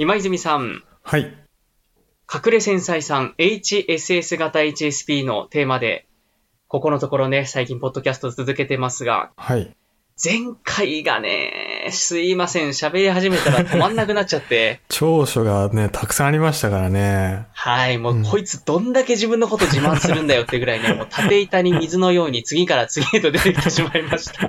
今泉さん、はい。隠れ繊細さん HSS 型 HSP のテーマで、ここのところね、最近ポッドキャスト続けてますが、はい。前回がね、すいません、喋り始めたら止まんなくなっちゃって、長所がね、たくさんありましたからね。はい、もううんこいつどんだけ自分のこと自慢するんだよってぐらいね、もう縦板に水のように次から次へと出てきてしまいました。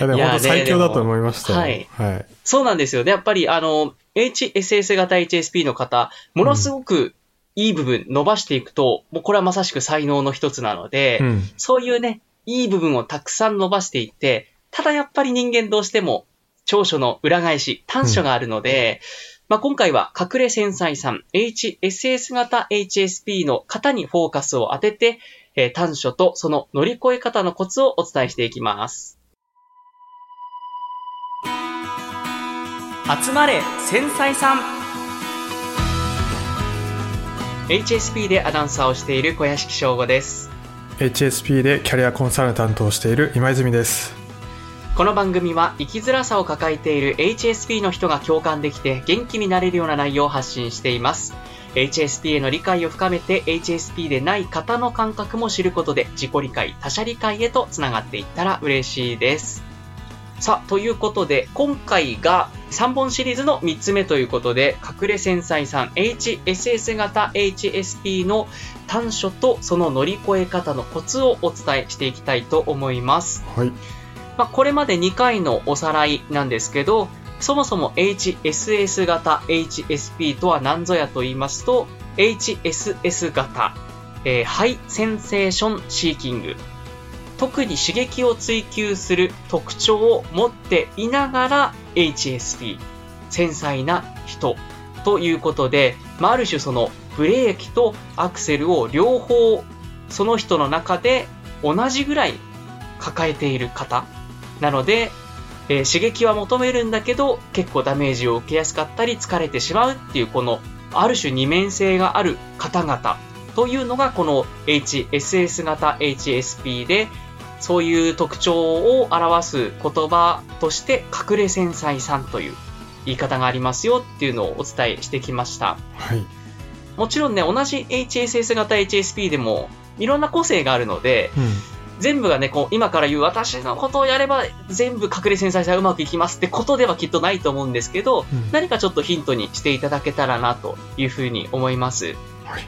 いや、でも本当最強だと思いましたよ。はい。はい。そうなんですよ。で、やっぱり、あの、HSS 型 HSP の方、ものすごくいい部分伸ばしていくと、もうこれはまさしく才能の一つなので、うん。そういうね、いい部分をたくさん伸ばしていって、ただやっぱり人間どうしても長所の裏返し、短所があるので、まあ、今回は隠れ繊細さん HSS 型 HSP の方にフォーカスを当てて、えー短所とその乗り越え方のコツをお伝えしていきます。集まれ繊細さん HSP でアナウンサーをしている小屋敷翔吾です。HSP でキャリアコンサルタントをしている今泉です。この番組は生きづらさを抱えている HSP の人が共感できて元気になれるような内容を発信しています。HSP への理解を深めて HSP でない方の感覚も知ることで自己理解、他者理解へとつながっていったら嬉しいです。さあ、ということで、今回が3本シリーズの3つ目ということで、隠れ繊細さん HSS 型 HSP の短所とその乗り越え方のコツをお伝えしていきたいと思います。はい。まあ、これまで2回のおさらいなんですけど、そもそも HSS 型 HSP とは何ぞやと言いますと、HSS 型、えーハイセンセーションシーキング。特に刺激を追求する特徴を持っていながら HSP、繊細な人ということで、まあ、ある種そのブレーキとアクセルを両方その人の中で同じぐらい抱えている方なので、えー刺激は求めるんだけど結構ダメージを受けやすかったり疲れてしまうっていうこのある種二面性がある方々というのがこの HSS 型 HSP でそういう特徴を表す言葉として隠れ繊細さんという言い方がありますよっていうのをお伝えしてきました。はい。もちろんね、同じ HSS 型 HSP でもいろんな個性があるので、うん。全部がね、こう、今から言う私のことをやれば全部隠れ繊細さがうまくいきますってことではきっとないと思うんですけど、うん何かちょっとヒントにしていただけたらなというふうに思います。はい。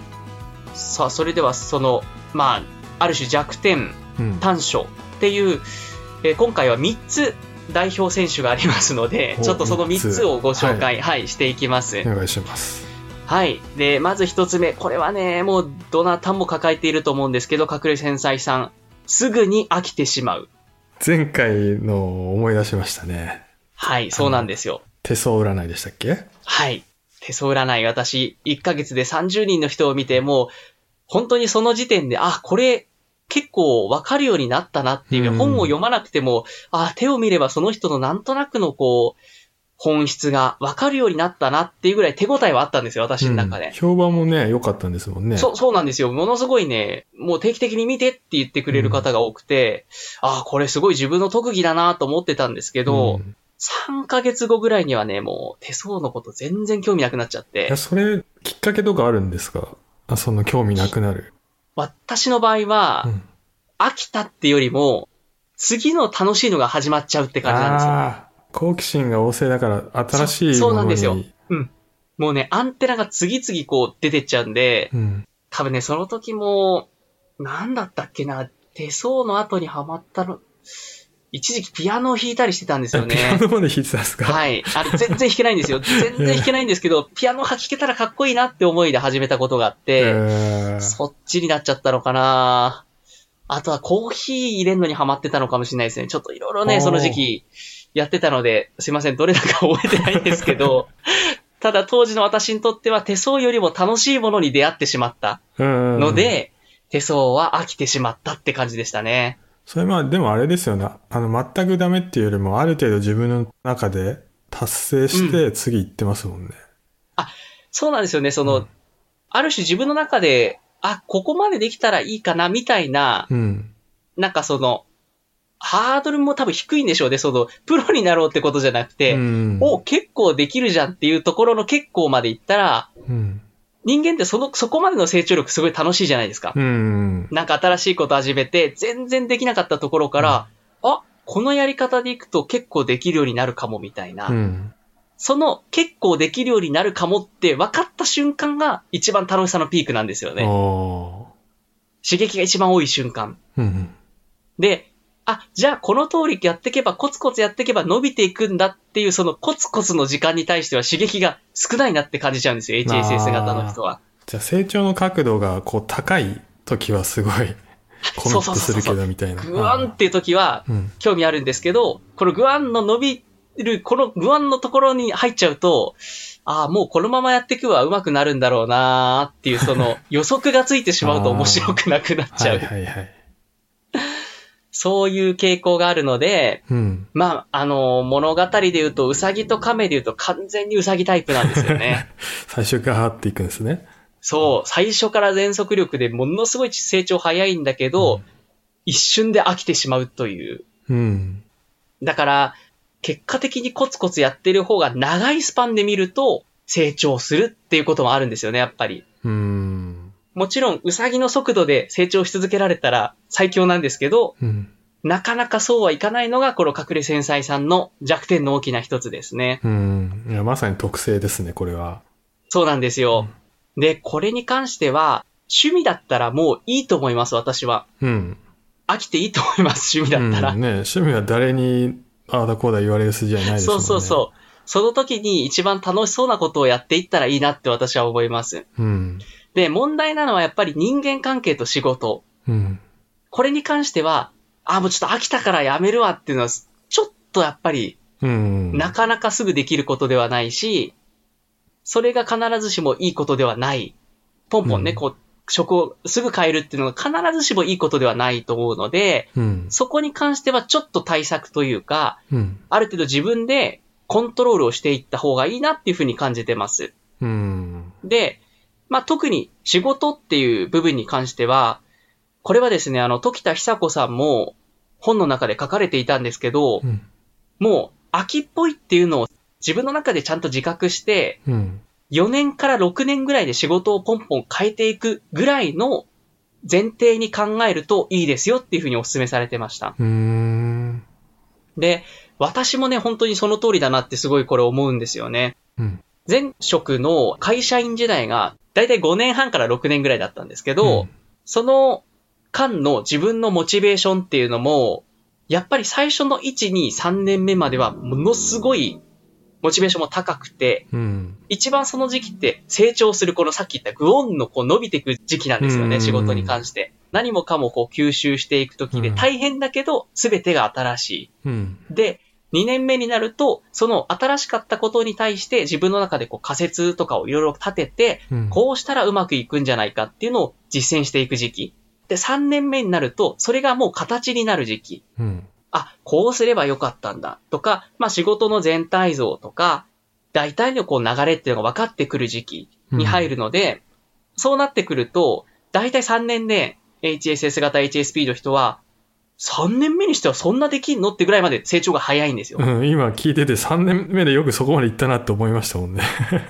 さあ、それではその、まあ、ある種弱点、うん。短所っていう、えー今回は3つ代表選手がありますので、おちょっとその3三つつをご紹介、はい、していきます。お願いします。はい。で、まず一つ目。これはね、もう、どなたも抱えていると思うんですけど、隠れ繊細さん。すぐに飽きてしまう。前回のを思い出しましたね。はい、そうなんですよ。手相占いでしたっけ？はい。手相占い、私、1ヶ月で30人の人を見て、もう、本当にその時点で、あ、これ、結構わかるようになったなっていう、うん本を読まなくても、あ、手を見ればその人のなんとなくのこう、本質がわかるようになったなっていうぐらい手応えはあったんですよ、私の中でうん。評判もね、良かったんですもんね。そう、そうなんですよ。ものすごいね、もう定期的に見てって言ってくれる方が多くて、ああ、これすごい自分の特技だなと思ってたんですけど、ん3ヶ月後ぐらいにはね、もう手相のこと全然興味なくなっちゃっていや、、それ、きっかけとかあるんですか？あその興味なくなる。私の場合は、うん飽きたってよりも、次の楽しいのが始まっちゃうって感じなんですよ。ああ、好奇心が旺盛だから、新しいそうものに。そうなんですよもうね、アンテナが次々こう出てっちゃうんで、うん。多分ね、その時も、なんだったっけな、手相の後にハマったの、一時期ピアノを弾いたりしてたんですよピアね。ノまで弾いてたんですか？はい。あれ、全然弾けないんですよ。全然弾けないんですけど、ピアノ弾けたらかっこいいなって思いで始めたことがあって、えーそっちになっちゃったのかなあとはコーヒー入れるのにハマってたのかもしれないですね。ちょっといろいろね、その時期やってたので、すいません、どれだか覚えてないんですけど、ただ当時の私にとっては手相よりも楽しいものに出会ってしまったうんので、手相は飽きてしまったって感じでしたね。それまあ、でもあれですよね。あの、全くダメっていうよりも、ある程度自分の中で達成して次行ってますもんね。そうなんですよね。その、うんある種自分の中で、あ、ここまでできたらいいかな、みたいな、うん。なんかその、ハードルも多分低いんでしょうね。その、プロになろうってことじゃなくて、うんお、結構できるじゃんっていうところの結構まで行ったら、うん。人間ってその、そこまでの成長力すごい楽しいじゃないですか。うん。なんか新しいこと始めて、全然できなかったところから、あ、このやり方でいくと結構できるようになるかもみたいな。うん。その結構できるようになるかもって分かった瞬間が一番楽しさのピークなんですよね。お刺激が一番多い瞬間。ーうん。で、あ、じゃあこの通りやっていけば、コツコツやっていけば伸びていくんだっていう、そのコツコツの時間に対しては刺激が少ないなって感じちゃうんですよ、HSS 型の人は。じゃあ成長の角度がこう高い時はすごいコミットするけどみたいな。グワンっていう時はうん。興味あるんですけど、このグワンの伸びる、このグワンのところに入っちゃうと、ああ、もうこのままやっていくは上手くなるんだろうなーっていう、その 予測がついてしまうと面白くなくなっちゃ。はいうはいはい。そういう傾向があるので、うん。まあ、あの、物語で言うと、ウサギとカメで言うと完全にウサギタイプなんですよね。最初からっていくんですね。そう、最初から全速力でものすごい成長早いんだけど、一瞬で飽きてしまうという。うん。だから、結果的にコツコツやってる方が長いスパンで見ると成長するっていうこともあるんですよね、やっぱり。うん。もちろん、ウサギの速度で成長し続けられたら最強なんですけど、うん。なかなかそうはいかないのが、この隠れ繊細さんの弱点の大きな一つですね。うん。いや、まさに特性ですね、これは。そうなんですよ。で、これに関しては、趣味だったらもういいと思います、私は。うん。飽きていいと思います、趣味だったら。うん、ね趣味は誰にああだこうだ言われる筋合いないですもんね。そうそうそう。その時に一番楽しそうなことをやっていったらいいなって私は思います。う。うん。で、問題なのはやっぱり人間関係と仕事。うん。これに関しては、あ、もうちょっと飽きたからやめるわっていうのは、ちょっとやっぱり、うん。なかなかすぐできることではないし、それが必ずしもいいことではない。ポンポンね、うんこう、職をすぐ変えるっていうのが必ずしもいいことではないと思うので、うん。そこに関してはちょっと対策というか、うん。ある程度自分でコントロールをしていった方がいいなっていうふうに感じてます。うん。で、まあ、特に仕事っていう部分に関しては、これはですね、あの、時田久子さんも本の中で書かれていたんですけど、うん。もう秋っぽいっていうのを自分の中でちゃんと自覚して、うん。4年から6年ぐらいで仕事をポンポン変えていくぐらいの前提に考えるといいですよっていうふうにお勧めされてました。で、私もね、本当にその通りだなってすごいこれ思うんですよね。うん。前職の会社員時代がだいたい5年半から6年ぐらいだったんですけど、その間の自分のモチベーションっていうのも、やっぱり最初の1、2、3年目まではものすごいモチベーションも高くて、うん。一番その時期って成長するこのさっき言ったグオンのこう伸びていく時期なんですよね、うん仕事に関して。何もかもこう吸収していく時でうん大変だけど全てが新しい。うん。で、2年目になると、その新しかったことに対して自分の中でこう仮説とかをいろいろ立てて、うん。こうしたらうまくいくんじゃないかっていうのを実践していく時期。で、3年目になると、それがもう形になる時期。うん。あ、こうすればよかったんだ。とか、まあ仕事の全体像とか、大体のこう流れっていうのが分かってくる時期に入るので、そうなってくると、大体3年で HSS 型 HSP の人は、3年目にしてはそんなできんのってぐらいまで成長が早いんですよ。うん、今聞いてて3年目でよくそこまで行ったなって思いましたもんね。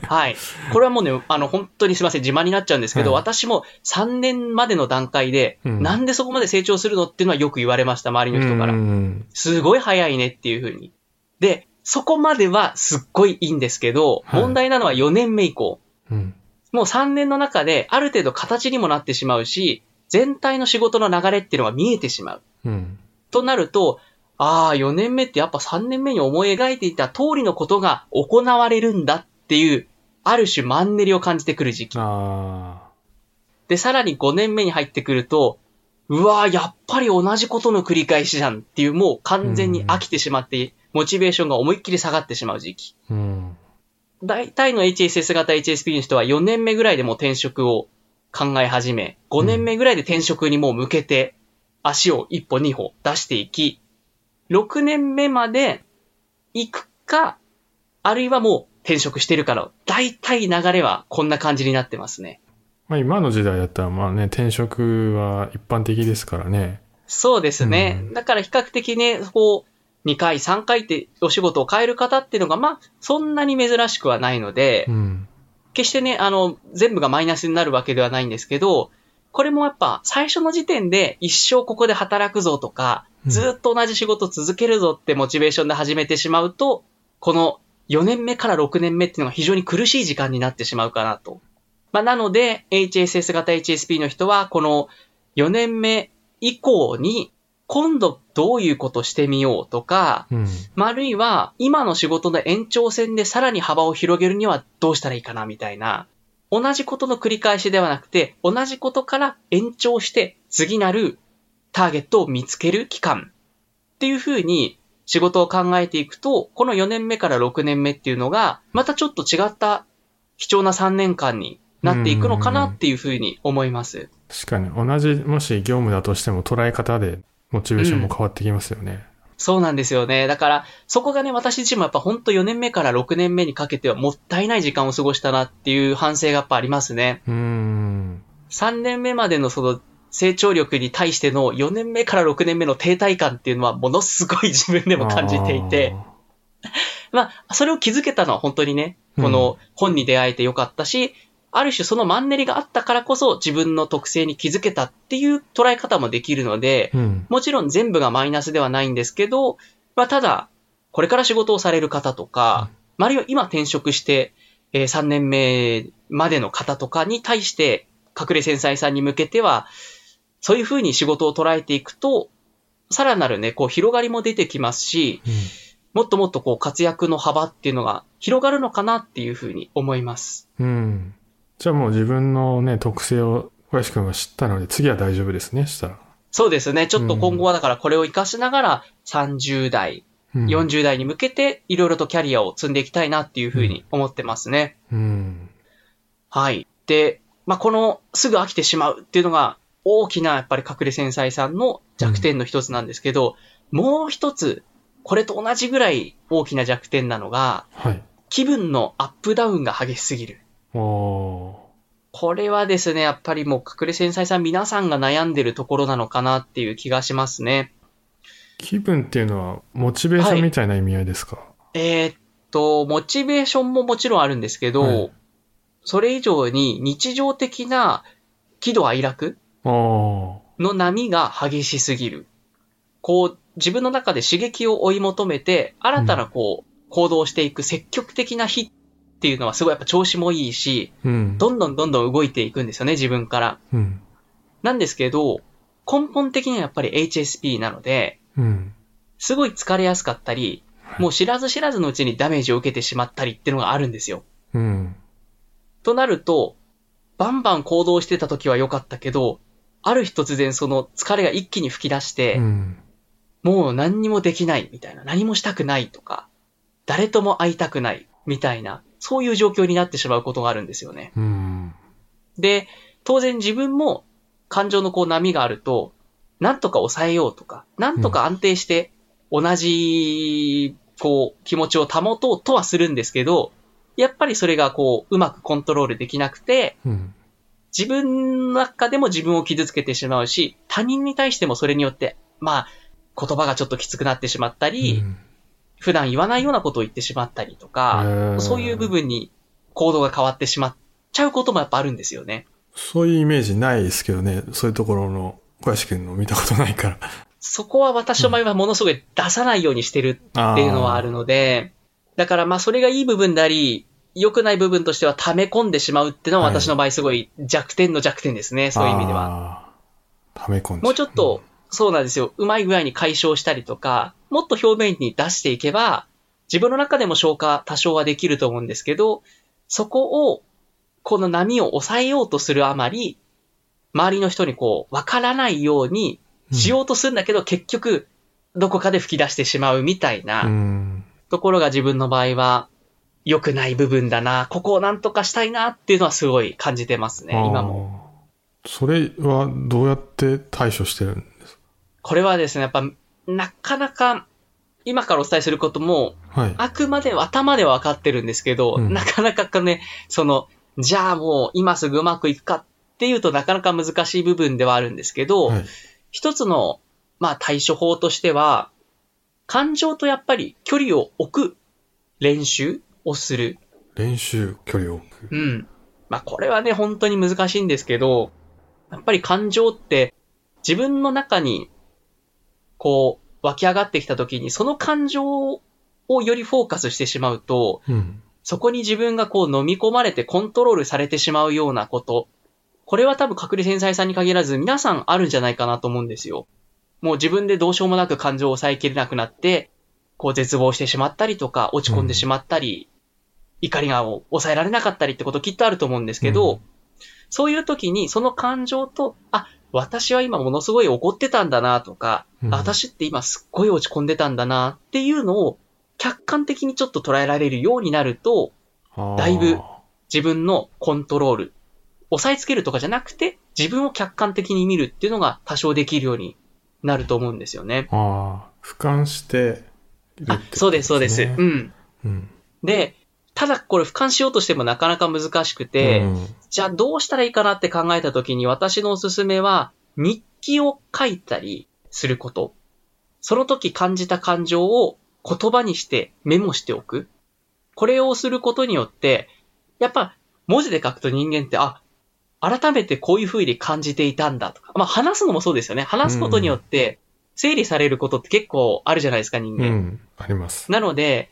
はい。これはもうね、あの、本当にすいません、自慢になっちゃうんですけど、うん私も3年までの段階で、うんなんでそこまで成長するのっていうのはよく言われました、周りの人から。うん。すごい早いねっていうふうに。で、そこまではすっごいいいんですけど、はい問題なのは4年目以降。うん。もう3年の中である程度形にもなってしまうし、全体の仕事の流れっていうのが見えてしまう。うん。となると、ああ、4年目ってやっぱ3年目に思い描いていた通りのことが行われるんだっていう、ある種マンネリを感じてくる時期。あで、さらに5年目に入ってくると、うわーやっぱり同じことの繰り返しじゃんっていう、もう完全に飽きてしまって、モチベーションが思いっきり下がってしまう時期。あ。うん。大体の HSS 型 HSP の人は4年目ぐらいでもう転職を考え始め、5年目ぐらいで転職にもう向けて足を一歩二歩出していき、6年目まで行くか、あるいはもう転職してるから、大体流れはこんな感じになってますね。まあ今の時代だったらまあね、転職は一般的ですからね。そうですね。うんだから比較的ね、こう、2回、3回ってお仕事を変える方っていうのが、まあ、そんなに珍しくはないので、うん。決してね、あの、全部がマイナスになるわけではないんですけど、これもやっぱ最初の時点で一生ここで働くぞとか、うんずっと同じ仕事続けるぞってモチベーションで始めてしまうと、この4年目から6年目っていうのが非常に苦しい時間になってしまうかなと。まあ、なので、HSS 型 HSP の人は、この4年目以降に、今度どういうことしてみようとか、うん。まああるいは、今の仕事の延長線でさらに幅を広げるにはどうしたらいいかな、みたいな。同じことの繰り返しではなくて、同じことから延長して、次なるターゲットを見つける期間っていう風に仕事を考えていくと、この4年目から6年目っていうのが、またちょっと違った貴重な3年間になっていくのかなっていう風に思います。確かに、同じ、もし業務だとしても捉え方でモチベーションも変わってきますよね。そうなんですよね。だから、そこがね、私自身もやっぱ本当4年目から6年目にかけてはもったいない時間を過ごしたなっていう反省がやっぱありますね。うーん。3年目までのその成長力に対しての4年目から6年目の停滞感っていうのはものすごい自分でも感じていて、まあ、それを気づけたのは本当にね、この本に出会えてよかったし、ある種そのマンネリがあったからこそ自分の特性に気づけたっていう捉え方もできるので。うん。もちろん全部がマイナスではないんですけど、まあただ、これから仕事をされる方とか、あるいは今転職して、えー3年目までの方とかに対して、隠れ繊細さんに向けては、そういうふうに仕事を捉えていくと、さらなるね、こう広がりも出てきますし、うんもっともっとこう活躍の幅っていうのが広がるのかなっていうふうに思います。うん。じゃあもう自分のね、特性を小林くんが知ったので、次は大丈夫ですね、したら。そうですね。ちょっと今後はだからこれを活かしながら30代、うん。40代に向けていろいろとキャリアを積んでいきたいなっていうふうに思ってますね。うん。はい。で、まあ、このすぐ飽きてしまうっていうのが大きなやっぱり隠れ繊細さんの弱点の一つなんですけど、もう一つ、これと同じぐらい大きな弱点なのが、はい。気分のアップダウンが激しすぎる。これはですね、やっぱりもう隠れ繊細さん皆さんが悩んでるところなのかなっていう気がしますね。気分っていうのは、モチベーションみたいな意味合いですか、えーっと、モチベーションももちろんあるんですけど、はいそれ以上に日常的な喜怒哀楽。の波が激しすぎる。こう、自分の中で刺激を追い求めて、新たなこう、行動していく積極的な日っていうのはすごいやっぱ調子もいいし、うん。どんどんどんどん動いていくんですよね、自分から。うん。なんですけど、根本的にはやっぱり HSP なので、うん。すごい疲れやすかったり、もう知らず知らずのうちにダメージを受けてしまったりっていうのがあるんですよ。うん。となると、バンバン行動してた時は良かったけど、ある日突然その疲れが一気に吹き出して、うん。もう何にもできないみたいな、何もしたくないとか、誰とも会いたくないみたいな、そういう状況になってしまうことがあるんですよね。うん。で、当然自分も感情のこう波があると、なんとか抑えようとか、なんとか安定して同じ、こう、気持ちを保とうとはするんですけど、やっぱりそれがこう、うまくコントロールできなくて、うん。自分の中でも自分を傷つけてしまうし、他人に対してもそれによって、まあ、言葉がちょっときつくなってしまったり、うん普段言わないようなことを言ってしまったりとか、そういう部分に行動が変わってしまっちゃうこともやっぱあるんですよね。そういうイメージないですけどね。そういうところの小林くんの見たことないから。そこは私の場合はものすごい出さないようにしてるっていうのはあるので、だからまあそれがいい部分であり、良くない部分としては溜め込んでしまうっていうのははい私の場合すごい弱点の弱点ですね、そういう意味では。は。溜め込んじゃもうちょっと、そうなんですよ。うまい具合に解消したりとか、もっと表面に出していけば、自分の中でも消化多少はできると思うんですけど、そこを、この波を抑えようとするあまり、周りの人にこう、わからないようにしようとするんだけど、結局、どこかで吹き出してしまうみたいなうん。ところが自分の場合は、良くない部分だな、ここをなんとかしたいなっていうのはすごい感じてますね、今も。も。それはどうやって対処してるんですこれはですね、やっぱ、なかなか、今からお伝えすることも、かはい。あくまで頭では分かってるんですけど、うんなかなかね、その、じゃあもう今すぐうまくいくかっていうとなかなか難しい部分ではあるんですけど、はい。一つのまあ対処法としては、感情とやっぱり距離を置く練習をする。練習、距離を置く。うん。まあこれはね、本当に難しいんですけど、やっぱり感情って自分の中にこう湧き上がってきた時にその感情をよりフォーカスしてしまうと、うん。そこに自分がこう飲み込まれてコントロールされてしまうようなこと。これは多分隠れ繊細さんに限らず皆さんあるんじゃないかなと思うんですよ。もう自分でどうしようもなく感情を抑えきれなくなって、こう絶望してしまったりとか落ち込んでしまったり、怒りが抑えられなかったりってこときっとあると思うんですけど、うんそういう時にその感情と、あ、私は今ものすごい怒ってたんだなとか、うんあ私って今すっごい落ち込んでたんだなっていうのを客観的にちょっと捉えられるようになると、だいぶ自分のコントロール、押さえつけるとかじゃなくて、自分を客観的に見るっていうのが多少できるようになると思うんですよね。ああ、俯瞰してるってことあ、そうです、そうです。ねうん。うん。で、ただこれ俯瞰しようとしてもなかなか難しくて、うんじゃあどうしたらいいかなって考えた時に私のおすすめは、日記を書いたりすること。その時感じた感情を言葉にしてメモしておく。これをすることによって、やっぱ文字で書くと人間って、あ、改めてこういう風に感じていたんだとか。まあ話すのもそうですよね。話すことによって整理されることって結構あるじゃないですか、人間。うん。あります。なので、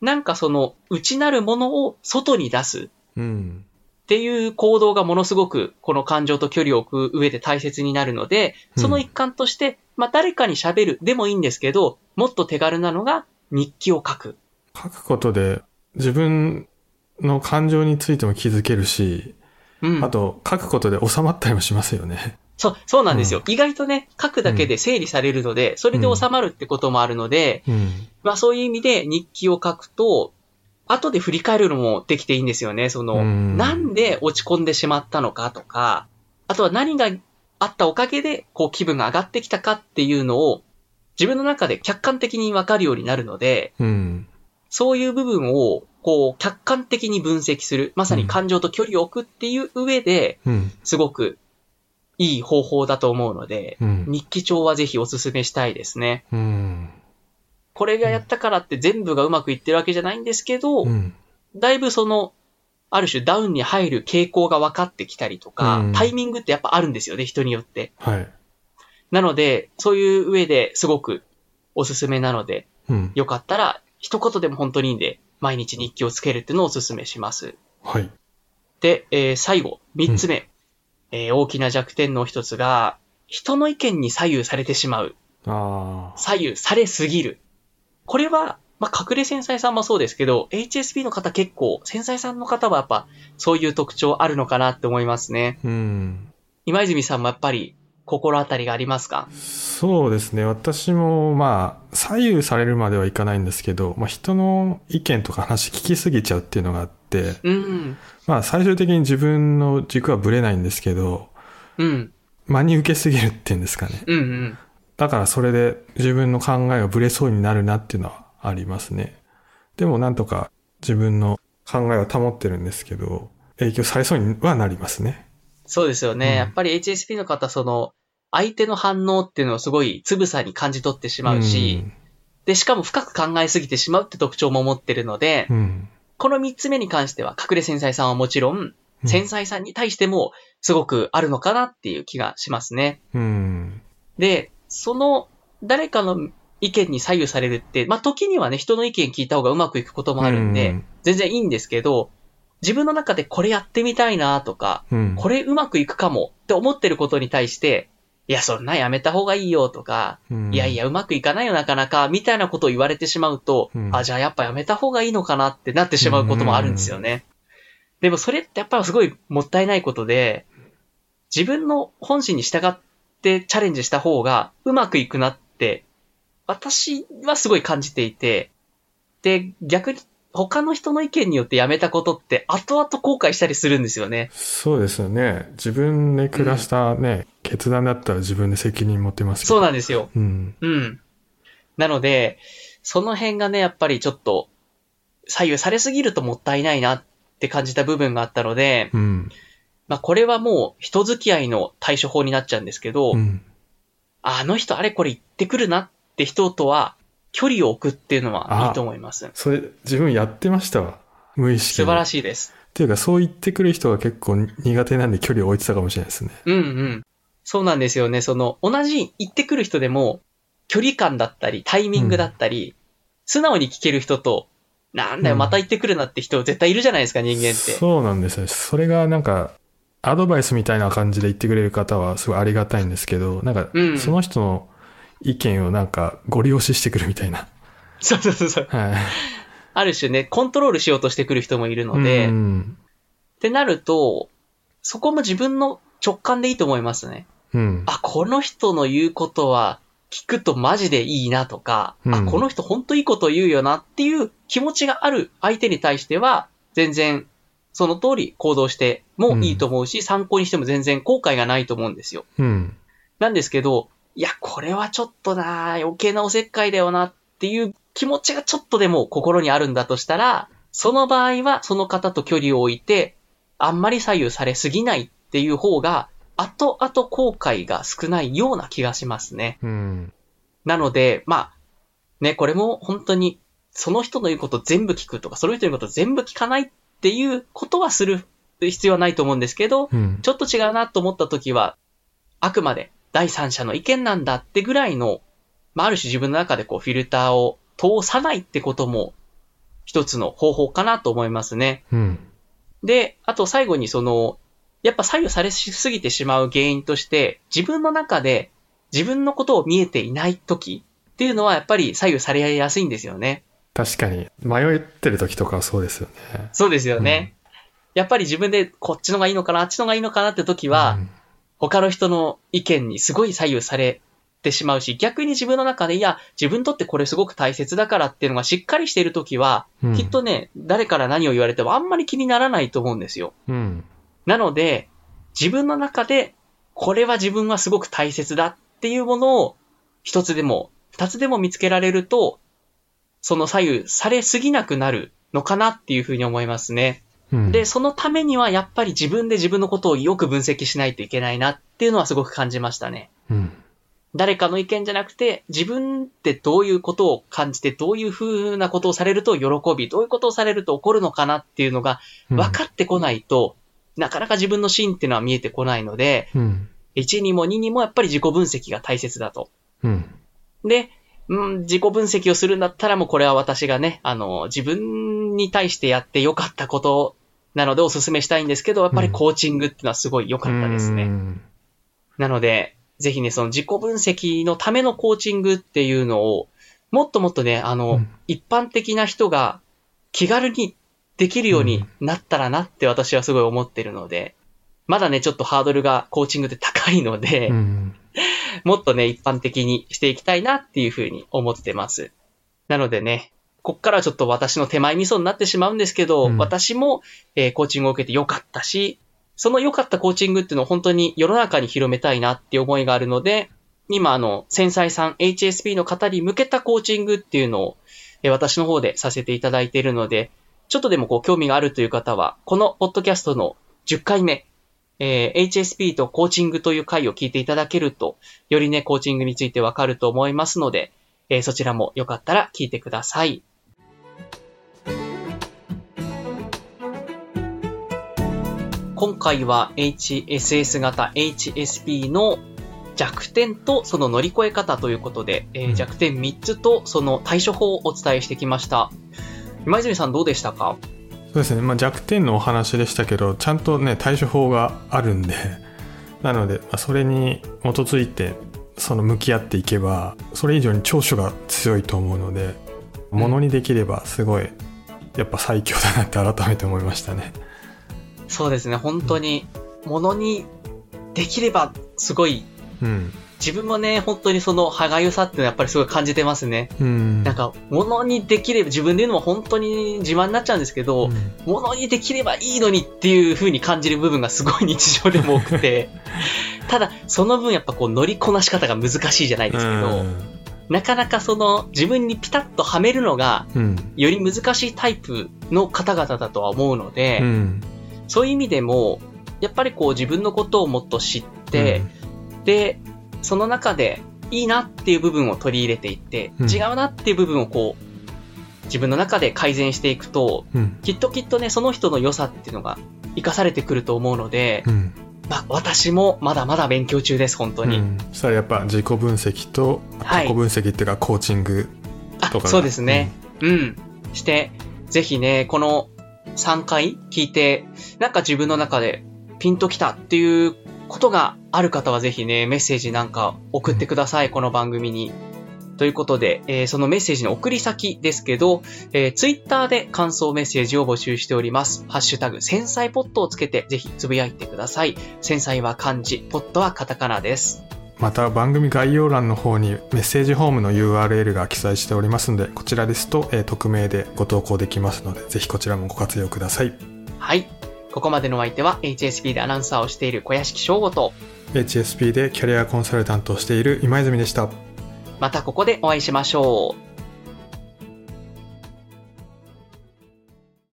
なんかその内なるものを外に出す。うん。っていう行動がものすごくこの感情と距離を置く上で大切になるので、その一環として、まあ誰かに喋るでもいいんですけど、もっと手軽なのが日記を書く。書くことで自分の感情についても気づけるし、うん。あと書くことで収まったりもしますよね。そう、そうなんですよ。意外とね、書くだけで整理されるので、それで収まるってこともあるので、うん。まあそういう意味で日記を書くと、後で振り返るのもできていいんですよね。その、うんなんで落ち込んでしまったのかとか、あとは何があったおかげで、こう気分が上がってきたかっていうのを、自分の中で客観的にわかるようになるので、うん。そういう部分を、こう、客観的に分析する。まさに感情と距離を置くっていう上で、うん。すごくいい方法だと思うので、うん。日記帳はぜひお勧めしたいですね。うん。これがやったからって全部がうまくいってるわけじゃないんですけど、うん。だいぶその、ある種ダウンに入る傾向が分かってきたりとか、うんタイミングってやっぱあるんですよね、人によって。はい。なので、そういう上ですごくおすすめなので、うん。よかったら一言でも本当にいいんで、毎日日記をつけるっていうのをおすすめします。はい。で、えー最後、三つ目、えー大きな弱点の一つが、人の意見に左右されてしまう。左右されすぎる。これは、まあ、隠れ繊細さんもそうですけど、HSP の方結構、繊細さんの方はやっぱ、そういう特徴あるのかなって思いますね。うん。今泉さんもやっぱり、心当たりがありますか？そうですね。私も、まあ、左右されるまではいかないんですけど、まあ、人の意見とか話聞きすぎちゃうっていうのがあって、うん。まあ、最終的に自分の軸はぶれないんですけど、うん。真に受けすぎるっていうんですかね。うんうん。だからそれで自分の考えがぶれそうになるなっていうのはありますね。でもなんとか自分の考えは保ってるんですけど、影響されそうにはなりますね。そうですよね。うんやっぱり HSP の方、その、相手の反応っていうのをすごいつぶさに感じ取ってしまうし、で、しかも深く考えすぎてしまうって特徴も持ってるので、うん。うん。この三つ目に関しては、隠れ繊細さんはもちろん、うん繊細さんに対しても、すごくあるのかなっていう気がしますね。うん。で、その、誰かの意見に左右されるって、まあ、時にはね、人の意見聞いた方がうまくいくこともあるんで、うん全然いいんですけど、自分の中でこれやってみたいなとか、うん。これうまくいくかもって思ってることに対して、いや、そんなやめた方がいいよとか、うん。いやいや、うまくいかないよ、なかなか、みたいなことを言われてしまうと、うん。あ、じゃあやっぱやめた方がいいのかなってなってしまうこともあるんですよね。でもそれってやっぱりすごいもったいないことで、自分の本心に従ってチャレンジした方がうまくいくなって、私はすごい感じていて、で、逆に他の人の意見によってやめたことって後々後悔したりするんですよね。そうですよね。自分で下したね、決断だったら自分で責任持ってます。そうなんですよ。うん。うん。なので、その辺がね、やっぱりちょっと、左右されすぎるともったいないなって感じた部分があったので、うん。まあこれはもう人付き合いの対処法になっちゃうんですけど、うん。あの人あれこれ言ってくるなって人とは距離を置くっていうのはいいと思います。それ、自分やってましたわ。無意識素晴らしい。です。っていうか、そう言ってくる人が結構苦手なんで距離を置いてたかもしれないですね。うんうん。そうなんですよね。その、同じ言ってくる人でも、距離感だったり、タイミングだったり、素直に聞ける人と、なんだよ、うんまた言ってくるなって人絶対いるじゃないですか、人間って。そうなんですよ。それがなんか、アドバイスみたいな感じで言ってくれる方はすごいありがたいんですけど、なんかうん、その人の意見をなんかご利用ししてくるみたいな。そうそうそうそう。はい。ある種ね、コントロールしようとしてくる人もいるので、うっん。てなると、そこも自分の直感でいいと思いますね。うん。あ、この人の言うことは聞くとマジでいいなとか、うんあ、この人本当いいこと言うよなっていう気持ちがある相手に対しては、全然その通り行動してもいいと思うし、参考にしても全然後悔がないと思うんですよ。うん。なんですけど、いや、これはちょっとな余計なおせっかいだよなっていう気持ちがちょっとでも心にあるんだとしたら、その場合はその方と距離を置いて、あんまり左右されすぎないっていう方が、後々後悔が少ないような気がしますね。うん。なので、まあ、ね、これも本当に、その人の言うこと全部聞くとか、その人の言うこと全部聞かないっていうことはする必要はないと思うんですけど、うん。ちょっと違うなと思った時は、あくまで第三者の意見なんだってぐらいの、まあ、ある種自分の中でこうフィルターを通さないってことも一つの方法かなと思いますね。うん。で、あと最後にその、やっぱ左右されすぎてしまう原因として、自分の中で自分のことを見えていない時っていうのはやっぱり左右されやすいんですよね。確かに。迷ってる時とかはそうですよね。そうですよね。やっぱり自分でこっちのがいいのかな、あっちのがいいのかなって時は、うん他の人の意見にすごい左右されてしまうし、逆に自分の中で、いや、自分にとってこれすごく大切だからっていうのがしっかりしているときは、うんきっとね、誰から何を言われてもあんまり気にならないと思うんですよ。うん。なので、自分の中で、これは自分はすごく大切だっていうものを、一つでも、二つでも見つけられると、その左右されすぎなくなるのかなっていうふうに思いますね。うん。で、そのためにはやっぱり自分で自分のことをよく分析しないといけないなっていうのはすごく感じましたね。うん。誰かの意見じゃなくて、自分ってどういうことを感じて、どういう風なことをされると喜び、どういうことをされると怒るのかなっていうのがうん分かってこないと、なかなか自分の芯っていうのは見えてこないので、うん。1にも2にもやっぱり自己分析が大切だと。うん。で、うん、自己分析をするんだったらもうこれは私がね、あの、自分に対してやって良かったことなのでお勧めしたいんですけど、やっぱりコーチングっていうのはすごい良かったですね。うんなので、ぜひね、その自己分析のためのコーチングっていうのを、もっともっとね、あの、うん一般的な人が気軽にできるようになったらなって私はすごい思ってるので、まだね、ちょっとハードルがコーチングって高いので、うん。もっとね、一般的にしていきたいなっていうふうに思ってます。なのでね、こっからはちょっと私の手前味噌になってしまうんですけど、うん私も、えーコーチングを受けてよかったし、その良かったコーチングっていうのを本当に世の中に広めたいなっていう思いがあるので、今あの、繊細さん HSP の方に向けたコーチングっていうのを、えー私の方でさせていただいているので、ちょっとでもこう興味があるという方は、このポッドキャストの10回目、えー HSP とコーチングという回を聞いていただけると、よりね、コーチングについてわかると思いますので、えーそちらもよかったら聞いてください。今回は HSS 型 HSP の弱点とその乗り越え方ということで、えーうん弱点3つとその対処法をお伝えしてきました。今泉さんどうでしたか？そうですね。まあ、弱点のお話でしたけど、ちゃんとね、対処法があるんで、なので、まあそれに基づいて、その向き合っていけば、それ以上に長所が強いと思うので、ものにできればすごい、やっぱ最強だなって改めて思いましたね。そうですね、本当に、ものにできればすごい、うん。自分もね、本当にその歯がゆさっていうのはやっぱりすごい感じてますね。うん。なんか、ものにできれば、自分で言うのも本当に自慢になっちゃうんですけど、うんものにできればいいのにっていう風に感じる部分がすごい日常でも多くて、ただ、その分やっぱこう乗りこなし方が難しいじゃないですけど、なかなかその自分にピタッとはめるのがうん。より難しいタイプの方々だとは思うので、うん。そういう意味でも、やっぱりこう自分のことをもっと知って、で、その中でいいなっていう部分を取り入れていって、うん違うなっていう部分をこう、自分の中で改善していくと、うん。きっときっとね、その人の良さっていうのが活かされてくると思うので、うん。まあ、私もまだまだ勉強中です、本当に。うん。そしたらやっぱ自己分析と、はい自己分析っていうかコーチングあとか、そうですね。うん。して、ぜひね、この3回聞いて、なんか自分の中でピンときたっていうことがある方はぜひね、メッセージなんか送ってください、この番組に。ということで、えーそのメッセージの送り先ですけど、えー、ツイッターで感想メッセージを募集しております。ハッシュタグ、繊細ポットをつけてぜひつぶやいてください。繊細は漢字、ポットはカタカナです。また番組概要欄の方にメッセージフォームの URL が記載しておりますのでこちらですと、えー匿名でご投稿できますのでぜひこちらもご活用くださいはい。ここまでのお相手は HSP でアナウンサーをしている小屋敷翔吾と、HSP でキャリアコンサルタントをしている今泉でしたまたここでお会いしましょう。